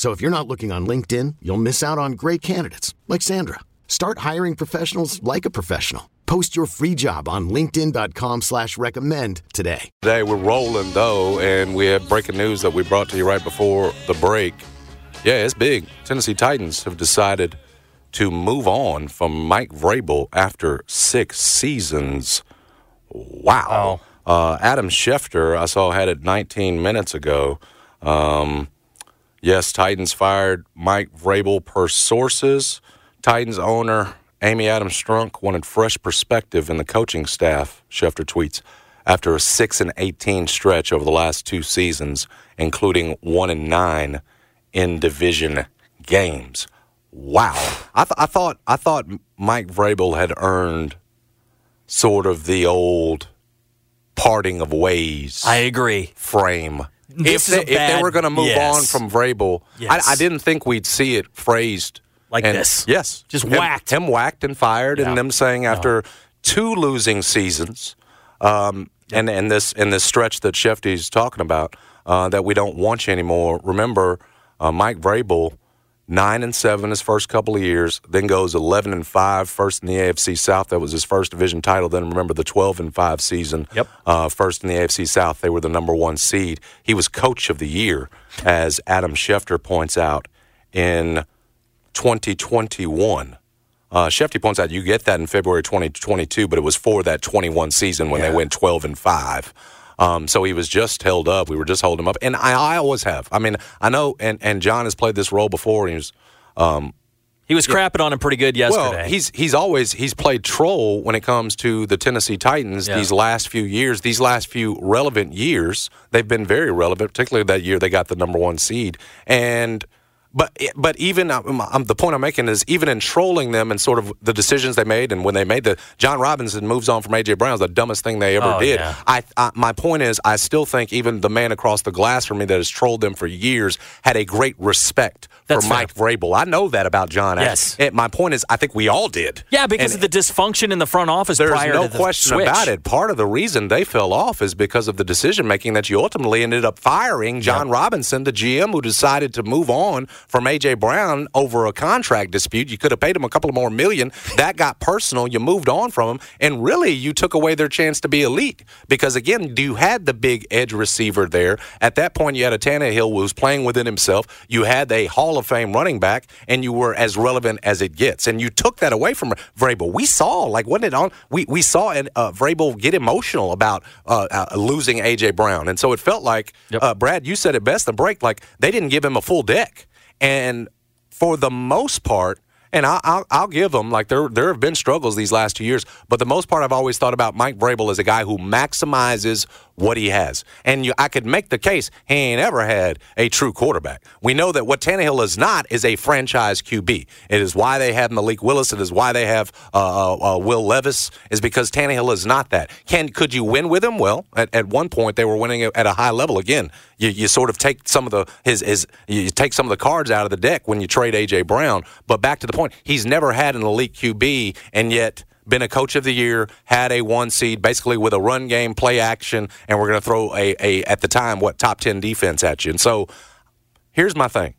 So if you're not looking on LinkedIn, you'll miss out on great candidates like Sandra. Start hiring professionals like a professional. Post your free job on LinkedIn.com slash recommend today. Today we're rolling though, and we have breaking news that we brought to you right before the break. Yeah, it's big. Tennessee Titans have decided to move on from Mike Vrabel after six seasons. Wow. Uh, Adam Schefter, I saw had it 19 minutes ago. Um, Yes, Titans fired Mike Vrabel per sources. Titans owner Amy Adams Strunk wanted fresh perspective in the coaching staff, Schefter tweets, after a 6 and 18 stretch over the last two seasons, including 1 and 9 in division games. Wow. I, th- I thought I thought Mike Vrabel had earned sort of the old parting of ways. I agree. Frame This if they, bad- if they were going to move yes. on from Vrabel, Yes. I, I didn't think we'd see it phrased Like and- this. Yes, Just him, whacked. him whacked and fired, Yeah. and them saying after two losing seasons, um, and and this and this stretch that Shefty's talking about, uh, that we don't want you anymore. Remember, uh, Mike Vrabel. Nine and seven his first couple of years, then goes eleven and five, first in the AFC South. That was his first division title. Then remember the twelve and five season, Yep. uh, first in the AFC South. They were the number one seed. He was coach of the year, as Adam Schefter points out in 2021. Uh, Shefty points out you get that in February 2022, but it was for that 21 season when they went 12 and five. Um, so he was just held up. We were just holding him up, and I, I always have. I mean, I know, and, and John has played this role before. And he was He was crapping on him pretty good yesterday. well, he's he's always he's played troll when it comes to the Tennessee Titans Yeah. these last few years, these last few relevant years. They've been very relevant, particularly that year they got the number one seed. And but but even um, um, the point I'm making is even in trolling them and sort of the decisions they made and when they made the Jon Robinson moves on from AJ Brown's the dumbest thing they ever Oh, did. yeah. I, I my point is I still think even the man across the glass from me that has trolled them for years had a great respect That's for fair. Mike Vrabel. I know that about John. Yes. Eh, my point is I think we all did. yeah, because And of the dysfunction in the front office there's prior no to the question switch. about it. Part of the reason they fell off is because of the decision making that you ultimately ended up firing Jon Robinson, the GM, who decided to move on from AJ Brown over a contract dispute. You could have paid him a couple of more million. That got personal. You moved on from him, and really you took away their chance to be elite because again, you had the big edge receiver there. At that point, you had a Tannehill who was playing within himself. You had a Hall of Fame running back, and you were as relevant as it gets. And you took that away from Vrabel. We saw, like, wasn't it on? We we saw uh, Vrabel get emotional about uh, uh, losing AJ Brown, and so it felt like Yep. uh, Brad, you said it best. The break, like they didn't give him a full deck, and for the most part. And I, I'll, I'll give them like there there have been struggles these last two years, but the most part I've always thought about Mike Vrabel as a guy who maximizes what he has, and you, I could make the case he ain't ever had a true quarterback. We know that what Tannehill is not is a franchise QB. It is why they have Malik Willis. It is why they have uh, uh, uh, Will Levis. Is because Tannehill is not that. Can could you win with him? Well, at, at one point they were winning at a high level. Again, you, you sort of take some of the his his you take some of the cards out of the deck when you trade AJ Brown. But back to the point, he's never had an elite QB, and yet been a coach of the year, had a one seed, basically with a run game, play action, and we're going to throw a, a at the time what top ten defense at you. And so here's my thing.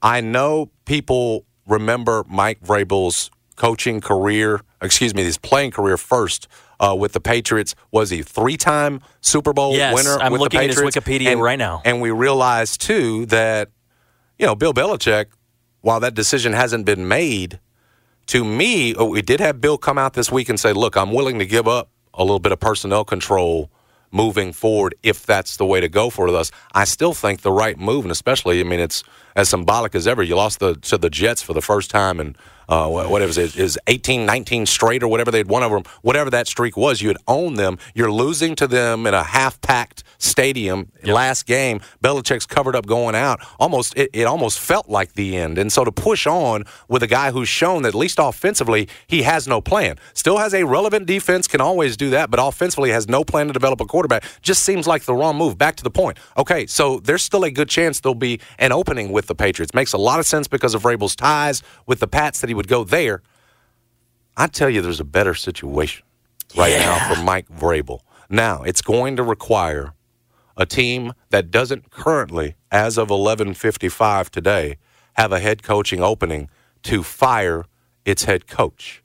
I know people remember Mike Vrabel's coaching career, excuse me, his playing career first uh, with the Patriots. Was he three-time Super Bowl Yes, winner? I'm with looking the at his Wikipedia And- right now. And we realize too that you know Bill Belichick, while that decision hasn't been made to me, oh, we did have Bill come out this week and say, "Look, I'm willing to give up a little bit of personnel control." moving forward if that's the way to go for us. I still think the right move, and especially, I mean, it's as symbolic as ever. You lost the to the Jets for the first time in uh, whatever it is, is 18, 19 straight or whatever they'd won over them, whatever that streak was. You had owned them. You're losing to them in a half packed stadium yep. last game. Belichick's covered up going out. Almost it, it almost felt like the end. And so to push on with a guy who's shown that at least offensively he has no plan. Still has a relevant defense, can always do that, but offensively has no plan to develop a quarterback. Just seems like the wrong move. Back to the point. Okay, so there's still a good chance there'll be an opening with the Patriots. Makes a lot of sense because of Vrabel's ties with the Pats that he would go there. I tell you, there's a better situation right yeah. now for Mike Vrabel. Now, it's going to require a team that doesn't currently, as of 11:55 today, have a head coaching opening to fire its head coach.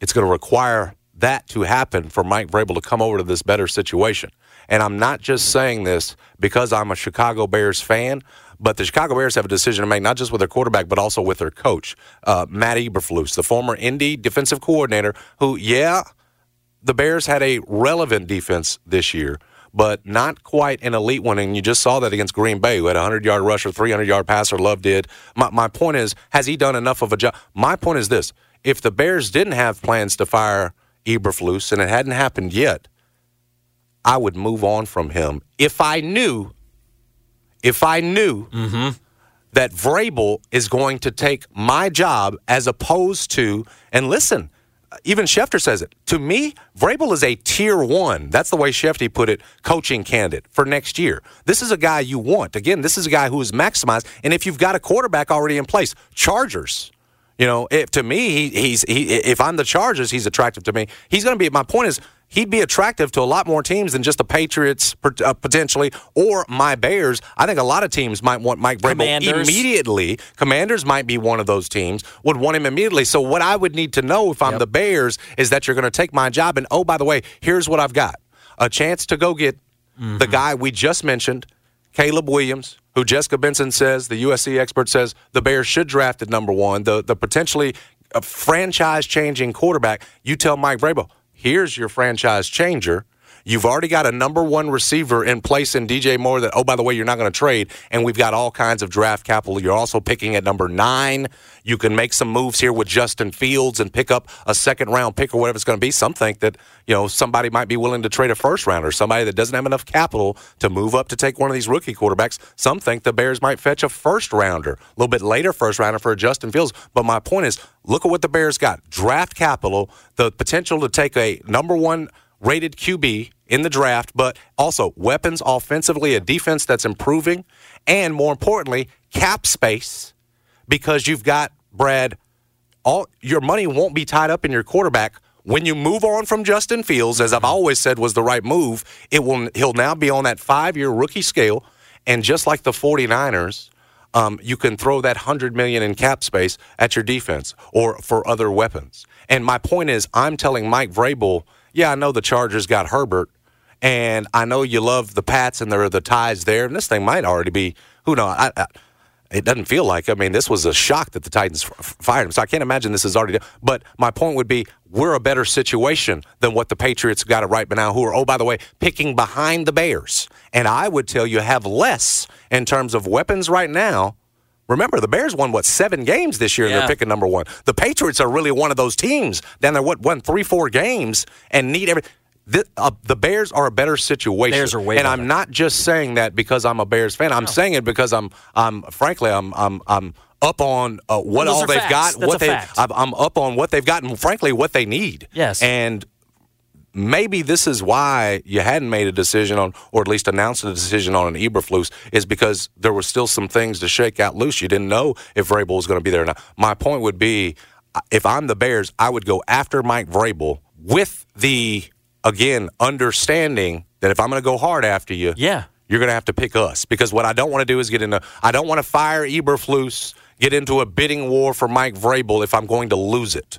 It's going to require that to happen for Mike Vrabel to come over to this better situation. And I'm not just saying this because I'm a Chicago Bears fan, but the Chicago Bears have a decision to make, not just with their quarterback, but also with their coach, uh, Matt Eberflus, the former Indy defensive coordinator, who, yeah, the Bears had a relevant defense this year, but not quite an elite one. And you just saw that against Green Bay, who had a 100 yard rusher, 300 yard passer, Love did. My, my point is, has he done enough of a job? My point is this if the Bears didn't have plans to fire Eberflus and it hadn't happened yet, I would move on from him if I knew, if I knew mm-hmm. that Vrabel is going to take my job as opposed to, and listen, even Schefter says it. To me, Vrabel is a tier one. That's the way Schefter put it, coaching candidate for next year. This is a guy you want. Again, this is a guy who is maximized. And if you've got a quarterback already in place, Chargers, you know, if to me, he, he's he, if I'm the Chargers, he's attractive to me. He's going to be. My point is, he'd be attractive to a lot more teams than just the Patriots uh, potentially or my Bears. I think a lot of teams might want Mike Vrabel Commanders. immediately. Commanders might be one of those teams would want him immediately. So what I would need to know if I'm yep. the Bears is that you're going to take my job. And oh, by the way, here's what I've got: a chance to go get mm-hmm. the guy we just mentioned, Caleb Williams who Jessica Benson says, the USC expert says, the Bears should draft at number one, the, the potentially uh, franchise changing quarterback. You tell Mike Vrabel, here's your franchise changer. You've already got a number one receiver in place in DJ Moore that, oh, by the way, you're not going to trade. And we've got all kinds of draft capital. You're also picking at number nine. You can make some moves here with Justin Fields and pick up a second round pick or whatever it's going to be. Some think that, you know, somebody might be willing to trade a first rounder, somebody that doesn't have enough capital to move up to take one of these rookie quarterbacks. Some think the Bears might fetch a first rounder, a little bit later first rounder for Justin Fields. But my point is, look at what the Bears got draft capital, the potential to take a number one rated QB in the draft, but also weapons offensively, a defense that's improving, and more importantly, cap space because you've got Brad. All your money won't be tied up in your quarterback when you move on from Justin Fields, as I've always said was the right move. It will he'll now be on that five year rookie scale, and just like the 49ers. Um, you can throw that hundred million in cap space at your defense or for other weapons. And my point is, I'm telling Mike Vrabel yeah, I know the Chargers got Herbert, and I know you love the Pats and there are the ties there, and this thing might already be who knows. I, I, it doesn't feel like. I mean, this was a shock that the Titans f- fired him. So I can't imagine this is already. But my point would be, we're a better situation than what the Patriots got it right now. Who are, oh by the way, picking behind the Bears, and I would tell you have less in terms of weapons right now Remember, the Bears won what seven games this year, and they're picking number one. The Patriots are really one of those teams. Then they're what won three, four games and need every. The, uh, the Bears are a better situation. Bears are way and better. I'm not just saying that because I'm a Bears fan. I'm no. saying it because I'm, I'm frankly, I'm, I'm, I'm up on uh, what all they've facts. got. That's what they. I'm up on what they've got, and frankly, what they need. Yes. And maybe this is why you hadn't made a decision on, or at least announced a decision on an Eberflus, is because there were still some things to shake out loose. You didn't know if Vrabel was going to be there. Now, my point would be, uh, if I'm the Bears, I would go after Mike Vrabel with the again understanding that if I'm going to go hard after you, yeah. You're going to have to pick us because what I don't want to do is get into. I don't want to fire Eberflus, get into a bidding war for Mike Vrabel if I'm going to lose it.